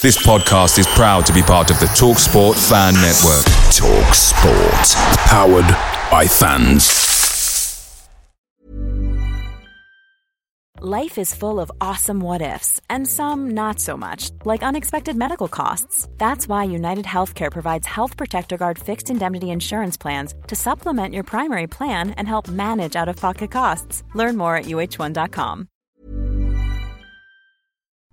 This podcast is proud to be part of the TalkSport Fan Network. TalkSport. Powered by fans. Life is full of awesome what ifs, and some not so much, like unexpected medical costs. That's why United Healthcare provides Health Protector Guard fixed indemnity insurance plans to supplement your primary plan and help manage out of pocket costs. Learn more at uh1.com.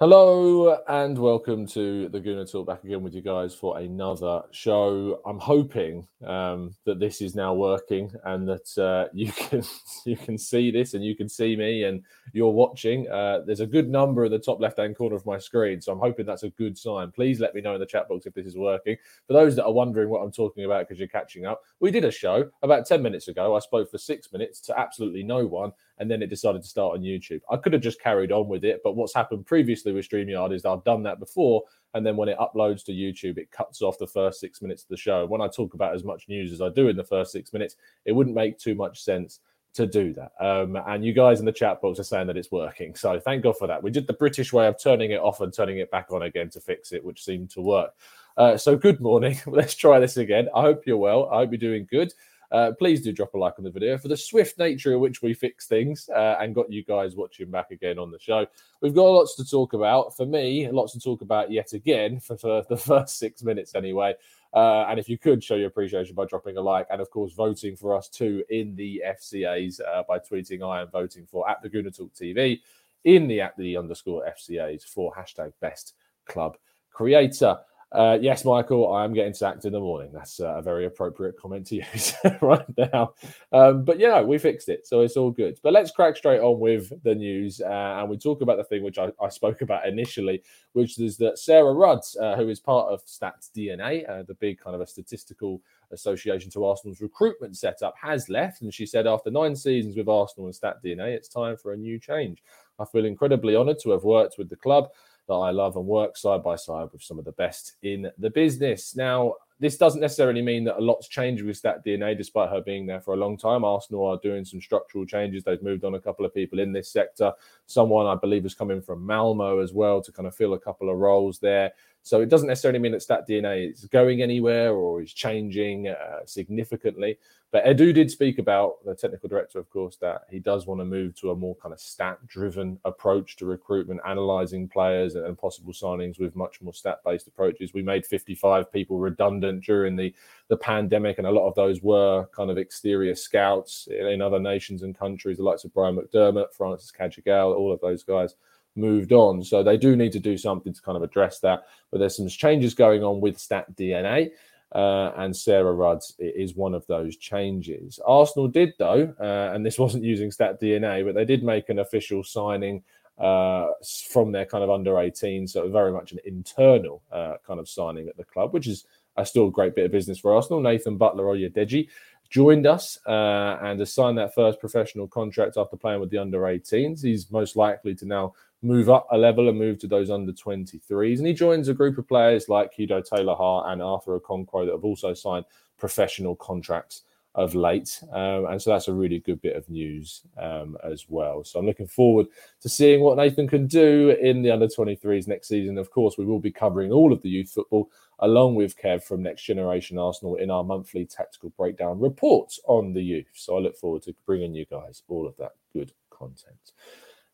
Hello and welcome to the Gooner Talk back again with you guys for another show. I'm hoping um, that this is now working and that uh, you can you can see this and you can see me and you're watching. Uh, there's a good number in the top left hand corner of my screen, so I'm hoping that's a good sign. Please let me know in the chat box if this is working. For those that are wondering what I'm talking about because you're catching up, we did a show about 10 minutes ago. I spoke for six minutes to absolutely no one and then it decided to start on YouTube. I could have just carried on with it, but what's happened previously with StreamYard is I've done that before, and then when it uploads to YouTube, it cuts off the first six minutes of the show. When I talk about as much news as I do in the first six minutes, it wouldn't make too much sense to do that. Um, and you guys in the chat box are saying that it's working. So thank God for that. We did the British way of turning it off and turning it back on again to fix it, which seemed to work. Uh, so good morning. Let's try this again. I hope you're well. I hope you're doing good. Uh, please do drop a like on the video for the swift nature in which we fix things uh, and got you guys watching back again on the show. We've got lots to talk about. For me, lots to talk about yet again for, for the first six minutes anyway. Uh, and if you could show your appreciation by dropping a like and, of course, voting for us too in the FCAs uh, by tweeting I am voting for at the Gooner Talk TV in the at the underscore FCAs for hashtag best club creator. Uh, yes, Michael, I am getting sacked in the morning. That's uh, a very appropriate comment to use right now. Um, but yeah, we fixed it, so it's all good. But let's crack straight on with the news, uh, and we talk about the thing which I, I, spoke about initially, which is that Sarah Rudd, uh, who is part of Stats DNA, uh, the big kind of a statistical association to Arsenal's recruitment setup, has left, and she said after nine seasons with Arsenal and Stat DNA, it's time for a new change. I feel incredibly honoured to have worked with the club that I love and work side by side with some of the best in the business. Now, this doesn't necessarily mean that a lot's changed with Stat DNA, despite her being there for a long time. Arsenal are doing some structural changes. They've moved on a couple of people in this sector. Someone I believe is coming from Malmo as well to kind of fill a couple of roles there. So it doesn't necessarily mean that Stat DNA is going anywhere or is changing uh, significantly. But Edu did speak about the technical director, of course, that he does want to move to a more kind of stat driven approach to recruitment, analyzing players and, possible signings with much more stat based approaches. We made 55 people redundant during the, the pandemic, and a lot of those were kind of exterior scouts in, other nations and countries, the likes of Brian McDermott, Francis Cagigao, all of those guys moved on. So they do need to do something to kind of address that. But there's some changes going on with Stat DNA. Uh, and Sarah Rudd is one of those changes. Arsenal did, though, uh, and this wasn't using Stat DNA, but they did make an official signing uh, from their kind of under 18, so very much an internal uh, kind of signing at the club, which is a still a great bit of business for Arsenal. Nathan Butler Oyedeji joined us uh, and has signed that first professional contract after playing with the under 18s. He's most likely to now move up a level and move to those under 23s. And he joins a group of players like Kido Taylor Hart and Arthur Okonkwo that have also signed professional contracts of late. Um, and so that's a really good bit of news um, as well. So I'm looking forward to seeing what Nathan can do in the under 23s next season. Of course, we will be covering all of the youth football along with Kev from Next Generation Arsenal in our monthly tactical breakdown reports on the youth. So I look forward to bringing you guys all of that good content.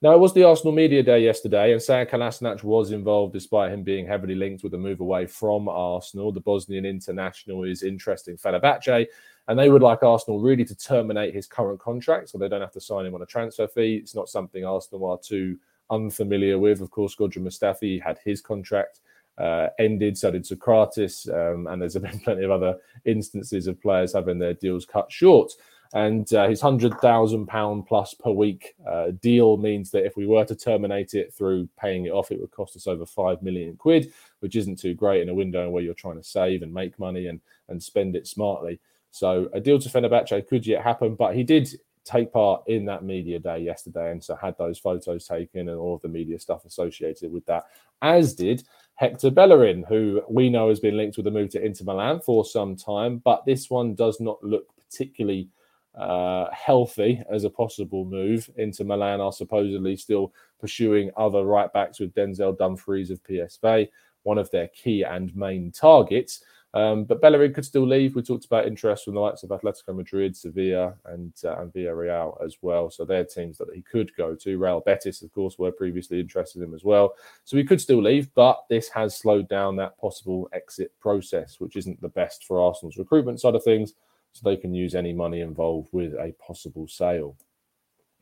Now, it was the Arsenal Media Day yesterday, and Sead Kolasinac was involved despite him being heavily linked with a move away from Arsenal. The Bosnian international is interesting Fenerbahce, and they would like Arsenal really to terminate his current contract so they don't have to sign him on a transfer fee. It's not something Arsenal are too unfamiliar with. Of course, Shkodran Mustafi had his contract uh, ended, so did Sokratis, um, and there's been plenty of other instances of players having their deals cut short. And uh, his hundred thousand pound plus per week uh, deal means that if we were to terminate it through paying it off, it would cost us over five million quid, which isn't too great in a window where you're trying to save and make money and and spend it smartly. So a deal to Fenerbahce could yet happen, but he did take part in that media day yesterday and so had those photos taken and all of the media stuff associated with that, as did Hector Bellerin, who we know has been linked with a move to Inter Milan for some time, but this one does not look particularly uh, healthy as a possible move. Inter Milan are supposedly still pursuing other right backs with Denzel Dumfries of PSV, one of their key and main targets. Um, but Bellerin could still leave. We talked about interest from the likes of Atletico Madrid, Sevilla, and uh, and Villarreal as well. So they're teams that he could go to. Real Betis, of course, were previously interested in him as well. So he could still leave, but this has slowed down that possible exit process, which isn't the best for Arsenal's recruitment side of things. So they can use any money involved with a possible sale.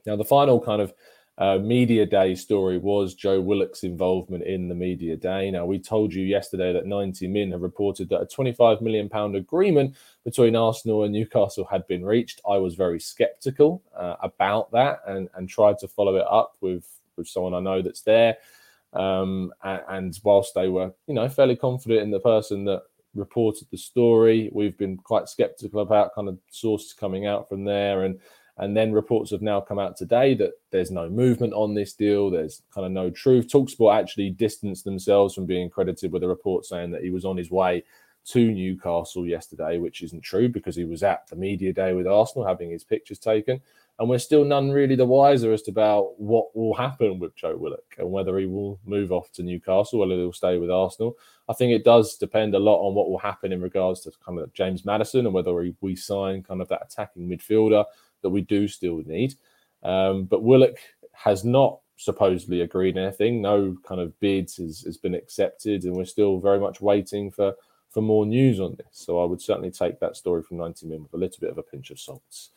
Now, the final kind of uh, media day story was Joe Willock's involvement in the media day. Now, we told you yesterday that 90 Min have reported that a 25 million pound agreement between Arsenal and Newcastle had been reached. I was very skeptical uh, about that and, and tried to follow it up with, with someone I know that's there. Um, and, and whilst they were, you know, fairly confident in the person that reported the story, we've been quite skeptical about kind of sources coming out from there and and then reports have now come out today that there's no movement on this deal. There's kind of no truth. Talksport actually distanced themselves from being credited with a report saying that he was on his way to Newcastle yesterday, which isn't true because he was at the media day with Arsenal having his pictures taken. And we're still none really the wiser as to about what will happen with Joe Willock and whether he will move off to Newcastle, or whether he'll stay with Arsenal. I think it does depend a lot on what will happen in regards to kind of James Maddison and whether we sign kind of that attacking midfielder that we do still need. Um, but Willock has not supposedly agreed anything. No kind of bids has, has been accepted, and we're still very much waiting for for more news on this. So I would certainly take that story from 90 Min with a little bit of a pinch of salt.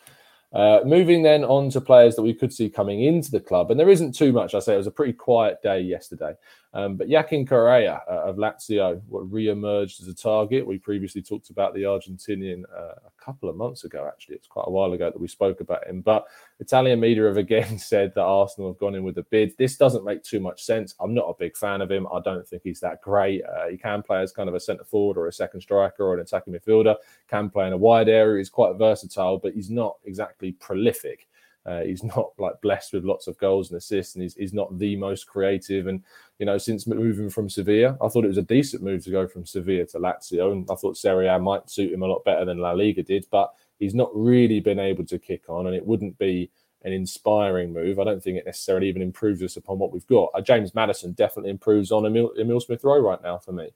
Uh, moving then on to players that we could see coming into the club, and there isn't too much. I say it was a pretty quiet day yesterday, um, but Joaquin Correa uh, of Lazio re-emerged as a target. We previously talked about the Argentinian uh, a couple of months ago. Actually, it's quite a while ago that we spoke about him. But Italian media have again said that Arsenal have gone in with a bid. This doesn't make too much sense. I'm not a big fan of him. I don't think he's that great. Uh, he can play as kind of a centre forward or a second striker or an attacking midfielder. Can play in a wide area. He's quite versatile, but he's not exactly prolific. Uh, he's not like blessed with lots of goals and assists, and he's, he's not the most creative. And you know, since moving from Sevilla, I thought it was a decent move to go from Sevilla to Lazio, and I thought Serie A might suit him a lot better than La Liga did. But he's not really been able to kick on, and it wouldn't be an inspiring move. I don't think it necessarily even improves us upon what we've got. Uh, James Maddison definitely improves on Emile, Emile Smith Rowe right now for me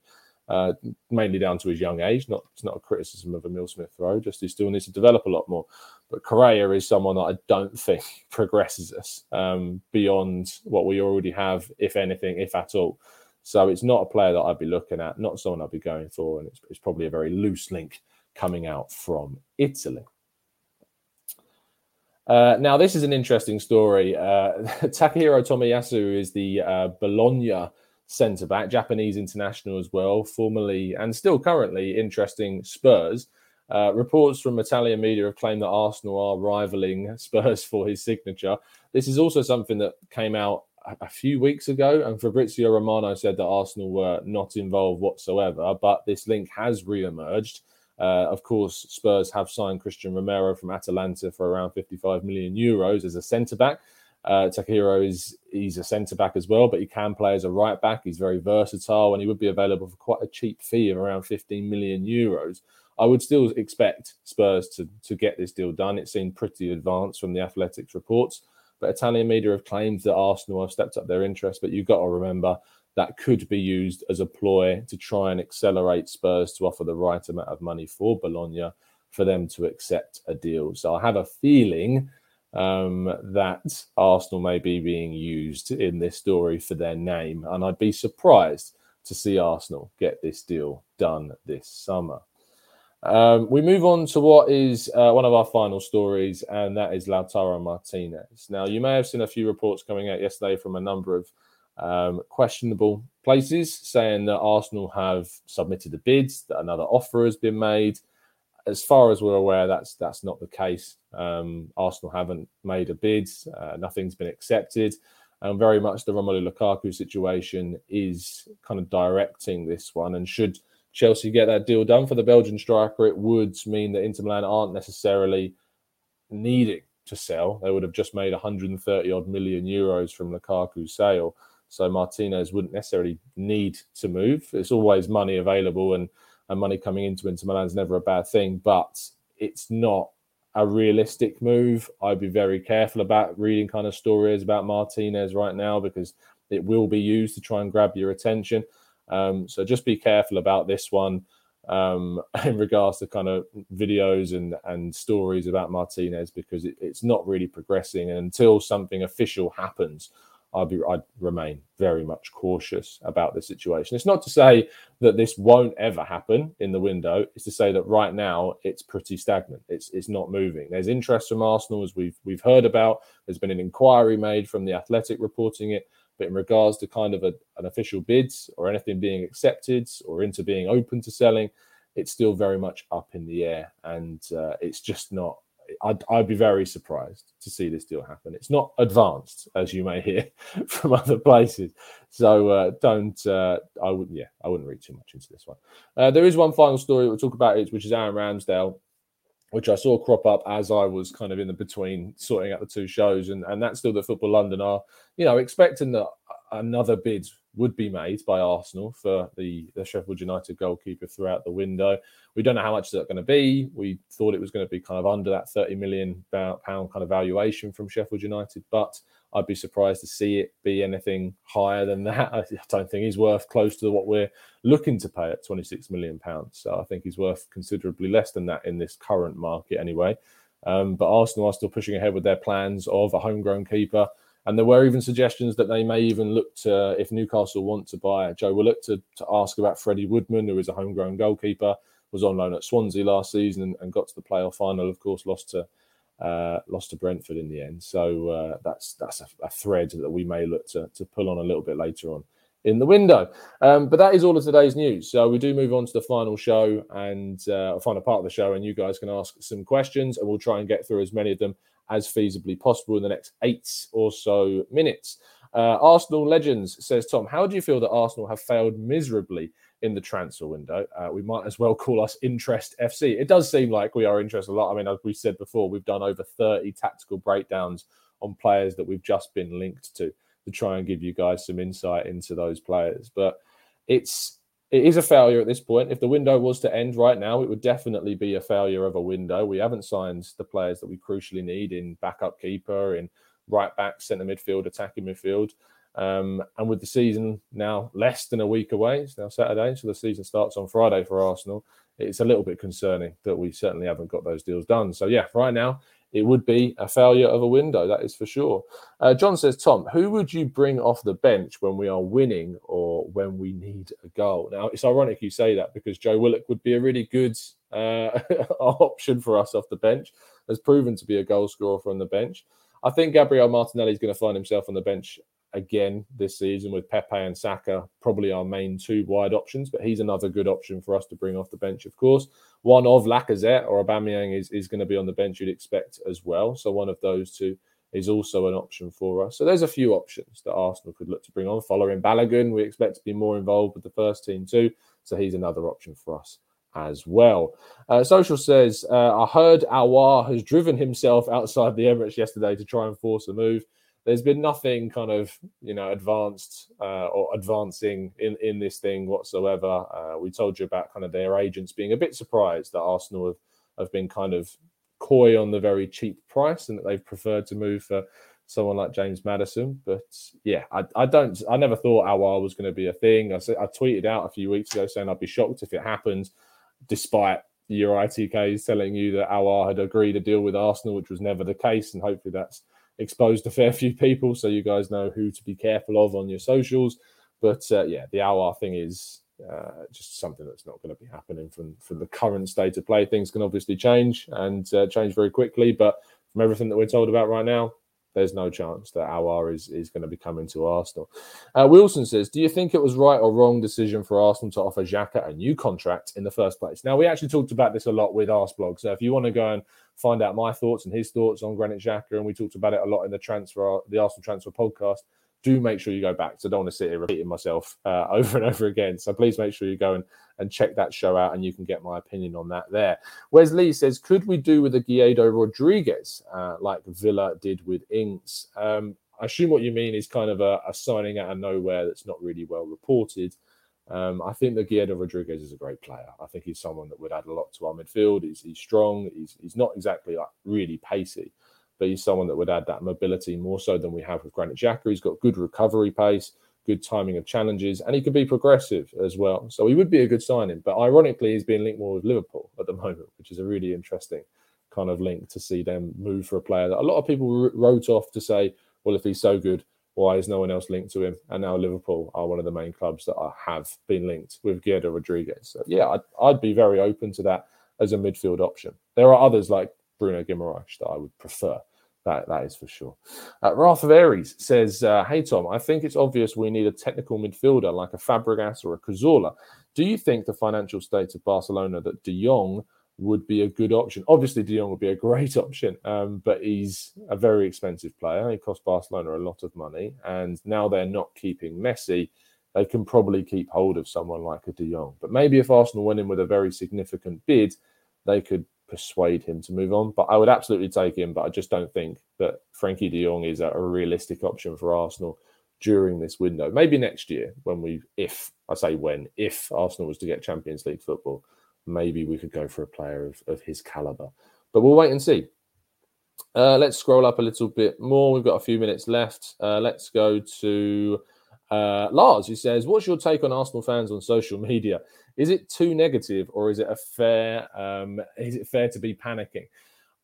uh, mainly down to his young age. Not it's not a criticism of Emile Smith Rowe, just he still needs to develop a lot more. But Correa is someone that I don't think progresses us um, beyond what we already have, if anything, if at all. So it's not a player that I'd be looking at, not someone I'd be going for, and it's, it's probably a very loose link coming out from Italy. Uh, now, this is an interesting story. Uh, Takehiro Tomiyasu is the uh, Bologna centre back, Japanese international as well, formerly and still currently interesting Spurs. Uh, reports from Italian media have claimed that Arsenal are rivaling Spurs for his signature. This is also something that came out a few weeks ago, and Fabrizio Romano said that Arsenal were not involved whatsoever, but this link has re emerged. Uh, of course, Spurs have signed Cristian Romero from Atalanta for around 55 million euros as a centre back. Uh, Takehiro is he's a centre back as well, but he can play as a right back. He's very versatile, and he would be available for quite a cheap fee of around 15 million euros. I would still expect Spurs to to get this deal done. It seemed pretty advanced from the Athletics reports, but Italian media have claimed that Arsenal have stepped up their interest. But you've got to remember that could be used as a ploy to try and accelerate Spurs to offer the right amount of money for Bologna for them to accept a deal. So I have a feeling um, that Arsenal may be being used in this story for their name. And I'd be surprised to see Arsenal get this deal done this summer. Um, we move on to what is uh, one of our final stories, and that is Lautaro Martinez. Now, you may have seen a few reports coming out yesterday from a number of um, questionable places saying that Arsenal have submitted a bid, that another offer has been made. As far as we're aware, that's that's not the case. Um, Arsenal haven't made a bid, uh, nothing's been accepted, and very much the Romelu Lukaku situation is kind of directing this one. And should Chelsea get that deal done for the Belgian striker, it would mean that Inter Milan aren't necessarily needing to sell. They would have just made 130 odd million euros from Lukaku's sale. So Martinez wouldn't necessarily need to move. It's always money available and, and money coming into Inter Milan is never a bad thing, but it's not a realistic move. I'd be very careful about reading kind of stories about Martinez right now because it will be used to try and grab your attention. Um, so just be careful about this one um, in regards to kind of videos and, and stories about Martinez because it, it's not really progressing. And until something official happens, I'd be I'd remain very much cautious about the situation. It's not to say that this won't ever happen in the window. It's to say that right now it's pretty stagnant. It's it's not moving. There's interest from Arsenal as we've we've heard about. There's been an inquiry made from the Athletic reporting it. But in regards to kind of a, an official bids or anything being accepted or into being open to selling, it's still very much up in the air, and uh, it's just not I'd, I'd be very surprised to see this deal happen. It's not advanced, as you may hear from other places. So uh, don't, uh, I wouldn't, yeah, I wouldn't read too much into this one. Uh, there is one final story we'll talk about, which is Aaron Ramsdale, which I saw crop up as I was kind of in the between sorting out the two shows. And, and that's still that Football London are, you know, expecting that another bid would be made by Arsenal for the, the Sheffield United goalkeeper throughout the window. We don't know how much that's going to be. We thought it was going to be kind of under that 30 million pound kind of valuation from Sheffield United, but I'd be surprised to see it be anything higher than that. I don't think he's worth close to what we're looking to pay at 26 million pounds. So I think he's worth considerably less than that in this current market anyway. Um, but Arsenal are still pushing ahead with their plans of a homegrown keeper and there were even suggestions that they may even look to, if Newcastle want to buy Joe Willock, to, to ask about Freddie Woodman, who is a homegrown goalkeeper, was on loan at Swansea last season and, and got to the playoff final. Of course, lost to uh, lost to Brentford in the end. So uh, that's that's a, a, thread that we may look to, to pull on a little bit later on in the window. Um, but that is all of today's news. So we do move on to the final show and uh, final part of the show, and you guys can ask some questions, and we'll try and get through as many of them as feasibly possible in the next eight or so minutes. Uh, Arsenal legends says Tom, how do you feel that Arsenal have failed miserably in the transfer window? Uh, we might as well call us Interest FC. It does seem like we are interested a lot. I mean, as we said before, we've done over 30 tactical breakdowns on players that we've just been linked to to try and give you guys some insight into those players. But it's it is a failure at this point. If the window was to end right now, it would definitely be a failure of a window. We haven't signed the players that we crucially need in backup keeper, in right back, centre midfield, attacking midfield. Um, and with the season now less than a week away, it's now Saturday, so the season starts on Friday for Arsenal. It's a little bit concerning that we certainly haven't got those deals done. So, yeah, right now it would be a failure of a window, that is for sure. Uh, John says, Tom, who would you bring off the bench when we are winning or when we need a goal? Now, it's ironic you say that because Joe Willock would be a really good uh, option for us off the bench, has proven to be a goal scorer from the bench. I think Gabriel Martinelli is going to find himself on the bench again this season with Pepe and Saka, probably our main two wide options, but he's another good option for us to bring off the bench, of course. One of Lacazette or Aubameyang is, is going to be on the bench, you'd expect as well. So one of those two is also an option for us. So there's a few options that Arsenal could look to bring on. Folarin Balogun, we expect to be more involved with the first team too. So he's another option for us as well. Uh, Social says, uh, I heard Aouar has driven himself outside the Emirates yesterday to try and force a move there's been nothing kind of you know advanced uh, or advancing in in this thing whatsoever. Uh, we told you about kind of their agents being a bit surprised that Arsenal have, have been kind of coy on the very cheap price and that they've preferred to move for someone like James Maddison. But yeah, I, I don't I never thought Aouar was going to be a thing. I, I tweeted out a few weeks ago saying I'd be shocked if it happened, despite your ITKs telling you that Aouar had agreed a deal with Arsenal, which was never the case, and hopefully that's exposed a fair few people, so you guys know who to be careful of on your socials. But uh, yeah, the Aouar thing is uh, just something that's not going to be happening from from the current state of play. Things can obviously change and uh, change very quickly, but from everything that we're told about right now, there's no chance that Aouar is, is going to be coming to Arsenal. Uh, Wilson says, Do you think it was right or wrong decision for Arsenal to offer Xhaka a new contract in the first place? Now, we actually talked about this a lot with Arsblog. So if you want to go and find out my thoughts and his thoughts on Granit Xhaka, and we talked about it a lot in the transfer, the Arsenal transfer podcast, do make sure you go back. So I don't want to sit here repeating myself uh, over and over again. So please make sure you go and, and check that show out and you can get my opinion on that there. Wesley says, could we do with a Guido Rodriguez uh, like Villa did with Ings? Um, I assume what you mean is kind of a, a, signing out of nowhere that's not really well reported. Um, I think that Guido Rodriguez is a great player. I think he's someone that would add a lot to our midfield. He's, he's strong. He's, he's not exactly like really pacey but he's someone that would add that mobility more so than we have with Granit Xhaka. He's got good recovery pace, good timing of challenges, and he could be progressive as well. So he would be a good signing. But ironically, he's being linked more with Liverpool at the moment, which is a really interesting kind of link to see them move for a player that a lot of people wrote off to say, well, if he's so good, why is no one else linked to him? And now Liverpool are one of the main clubs that are, have been linked with Guido Rodriguez. So yeah, I'd, I'd be very open to that as a midfield option. There are others like Bruno Guimaraes that I would prefer. That, that is for sure. Uh, Wrath of Aries says, uh, Hey, Tom, I think it's obvious we need a technical midfielder like a Fabregas or a Cazorla. Do you think the financial state of Barcelona that De Jong would be a good option? Obviously, De Jong would be a great option, um, but he's a very expensive player. He cost Barcelona a lot of money. And now they're not keeping Messi. They can probably keep hold of someone like a De Jong. But maybe if Arsenal went in with a very significant bid, they could persuade him to move on. But I would absolutely take him. But I just don't think that Frenkie de Jong is a, a realistic option for Arsenal during this window. Maybe next year when we, if I say when, if Arsenal was to get Champions League football, maybe we could go for a player of, of his caliber. But we'll wait and see. Uh, let's scroll up a little bit more. We've got a few minutes left. Uh, let's go to uh, Lars, who says, What's your take on Arsenal fans on social media? Is it too negative, or is it a fair? Um, is it fair to be panicking?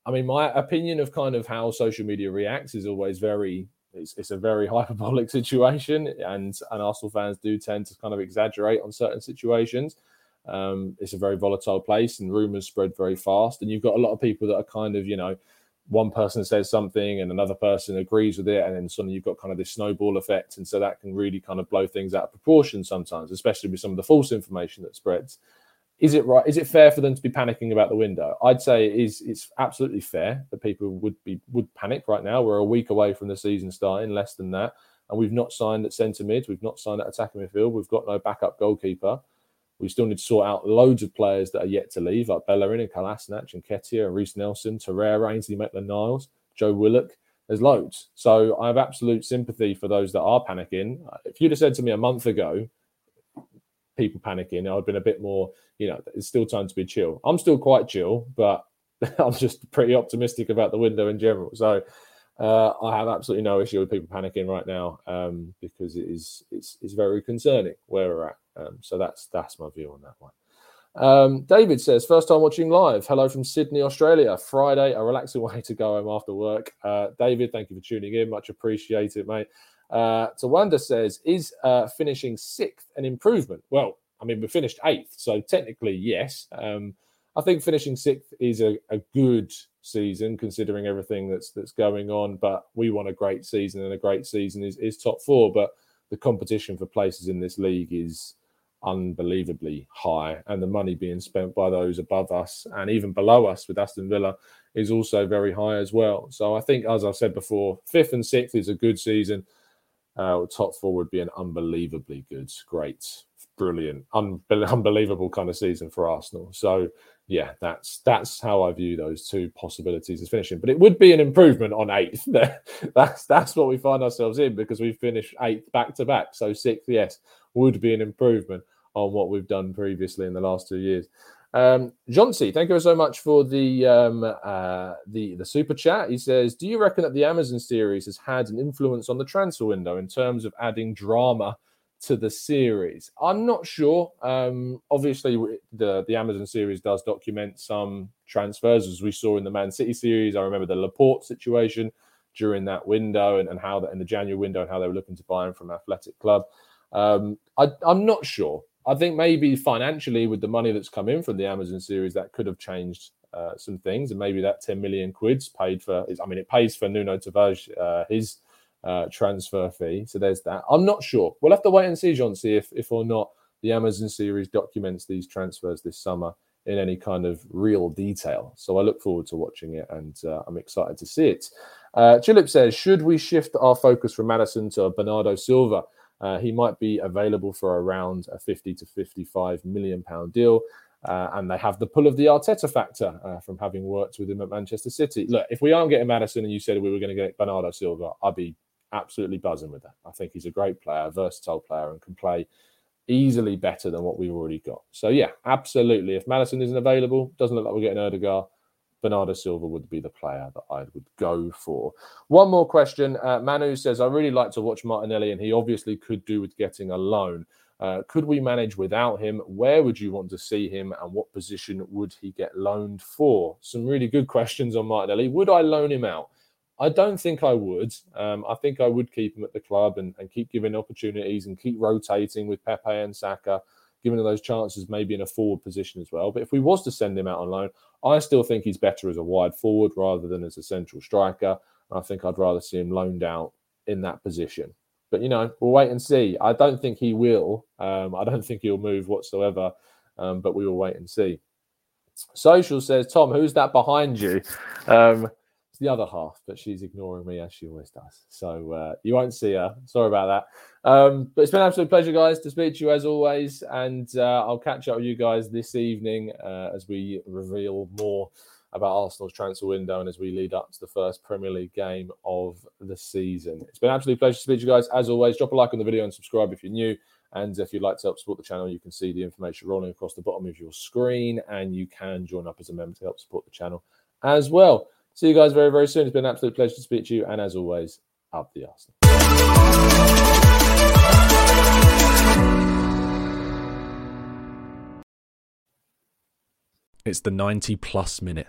I mean, my opinion of kind of how social media reacts is always very. It's, it's a very hyperbolic situation, and and Arsenal fans do tend to kind of exaggerate on certain situations. Um, it's a very volatile place, and rumors spread very fast. And you've got a lot of people that are kind of, you know, one person says something and another person agrees with it, and then suddenly you've got kind of this snowball effect, and so that can really kind of blow things out of proportion sometimes, especially with some of the false information that spreads. Is it right? Is it fair for them to be panicking about the window? I'd say it is. It's absolutely fair that people would be would panic right now. We're a week away from the season starting, less than that, and we've not signed at centre mid. We've not signed at attacking midfield. We've got no backup goalkeeper. We still need to sort out loads of players that are yet to leave, like Bellerin and Kolasinac and Ketia and Reiss Nelson, Torreira, Ainsley Maitland-Niles, Joe Willock. There's loads. So I have absolute sympathy for those that are panicking. If you'd have said to me a month ago, people panicking, I'd been a bit more, you know, it's still time to be chill. I'm still quite chill, but I'm just pretty optimistic about the window in general. So uh, I have absolutely no issue with people panicking right now um, because it is it's, it's very concerning where we're at. Um, so that's that's my view on that one. Um, David says, first time watching live. Hello from Sydney, Australia. Friday, a relaxing way to go home after work. Uh, David, thank you for tuning in. Much appreciated, mate. Uh, Tawanda says, is uh, finishing sixth an improvement? Well, I mean, we finished eighth, so technically, yes. Um, I think finishing sixth is a, a good season considering everything that's that's going on. But we want a great season, and a great season is, is top four. But the competition for places in this league is unbelievably high, and the money being spent by those above us and even below us with Aston Villa is also very high as well. So I think, as I said before, fifth and sixth is a good season. Uh, top four would be an unbelievably good, great, brilliant, un- unbelievable kind of season for Arsenal. So yeah, that's that's how I view those two possibilities as finishing. But it would be an improvement on eighth. that's that's what we find ourselves in because we've finished eighth back to back. So sixth, yes, would be an improvement on what we've done previously in the last two years. Um, Johnsy, thank you so much for the um, uh, the the super chat. He says, "Do you reckon that the Amazon series has had an influence on the transfer window in terms of adding drama?" to the series. I'm not sure. Um, obviously, the the Amazon series does document some transfers, as we saw in the Man City series. I remember the Laporte situation during that window, and, and how that in the January window, and how they were looking to buy him from Athletic Club. Um, I, am not sure. I think maybe financially, with the money that's come in from the Amazon series, that could have changed uh, some things, and maybe that 10 million quids paid for. I mean, it pays for Nuno Tavares uh, his uh, transfer fee. So there's that. I'm not sure. We'll have to wait and see, John, see if if or not the Amazon series documents these transfers this summer in any kind of real detail. So I look forward to watching it, and uh, I'm excited to see it. Uh, Chilip says, should we shift our focus from Maddison to Bernardo Silva? Uh, he might be available for around a 50 to 55 million pound deal. Uh, and they have the pull of the Arteta factor uh, from having worked with him at Manchester City. Look, if we aren't getting Maddison and you said we were going to get Bernardo Silva, I'd be absolutely buzzing with that. I think he's a great player, versatile player, and can play easily better than what we've already got. So yeah, absolutely. If Maddison isn't available, doesn't look like we're getting Odegaard. Bernardo Silva would be the player that I would go for. One more question. Uh, Manu says, I really like to watch Martinelli, and he obviously could do with getting a loan. Uh, could we manage without him? Where would you want to see him, and what position would he get loaned for? Some really good questions on Martinelli. Would I loan him out? I don't think I would. Um, I think I would keep him at the club and, and keep giving opportunities and keep rotating with Pepe and Saka, giving those chances maybe in a forward position as well. But if we was to send him out on loan, I still think he's better as a wide forward rather than as a central striker. I think I'd rather see him loaned out in that position. But you know, we'll wait and see. I don't think he will. Um, I don't think he'll move whatsoever. Um, but we will wait and see. Social says, Tom, who's that behind you? Um, it's the other half, but she's ignoring me as she always does. So uh, you won't see her. Sorry about that. Um, but it's been an absolute pleasure, guys, to speak to you as always. And uh, I'll catch up with you guys this evening uh, as we reveal more about Arsenal's transfer window and as we lead up to the first Premier League game of the season. It's been an absolute pleasure to speak to you guys. As always, drop a like on the video and subscribe if you're new. And if you'd like to help support the channel, you can see the information rolling across the bottom of your screen, and you can join up as a member to help support the channel as well. See you guys very, very soon. It's been an absolute pleasure to speak to you. And as always, up the Arsenal. It's the 90 plus minute.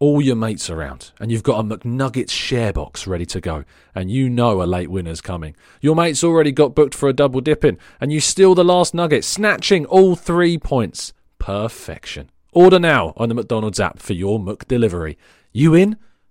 All your mates around, and you've got a McNuggets share box ready to go, and you know a late winner's coming. Your mate's already got booked for a double dipping, and you steal the last nugget, snatching all three points. Perfection. Order now on the McDonald's app for your McDelivery. You in?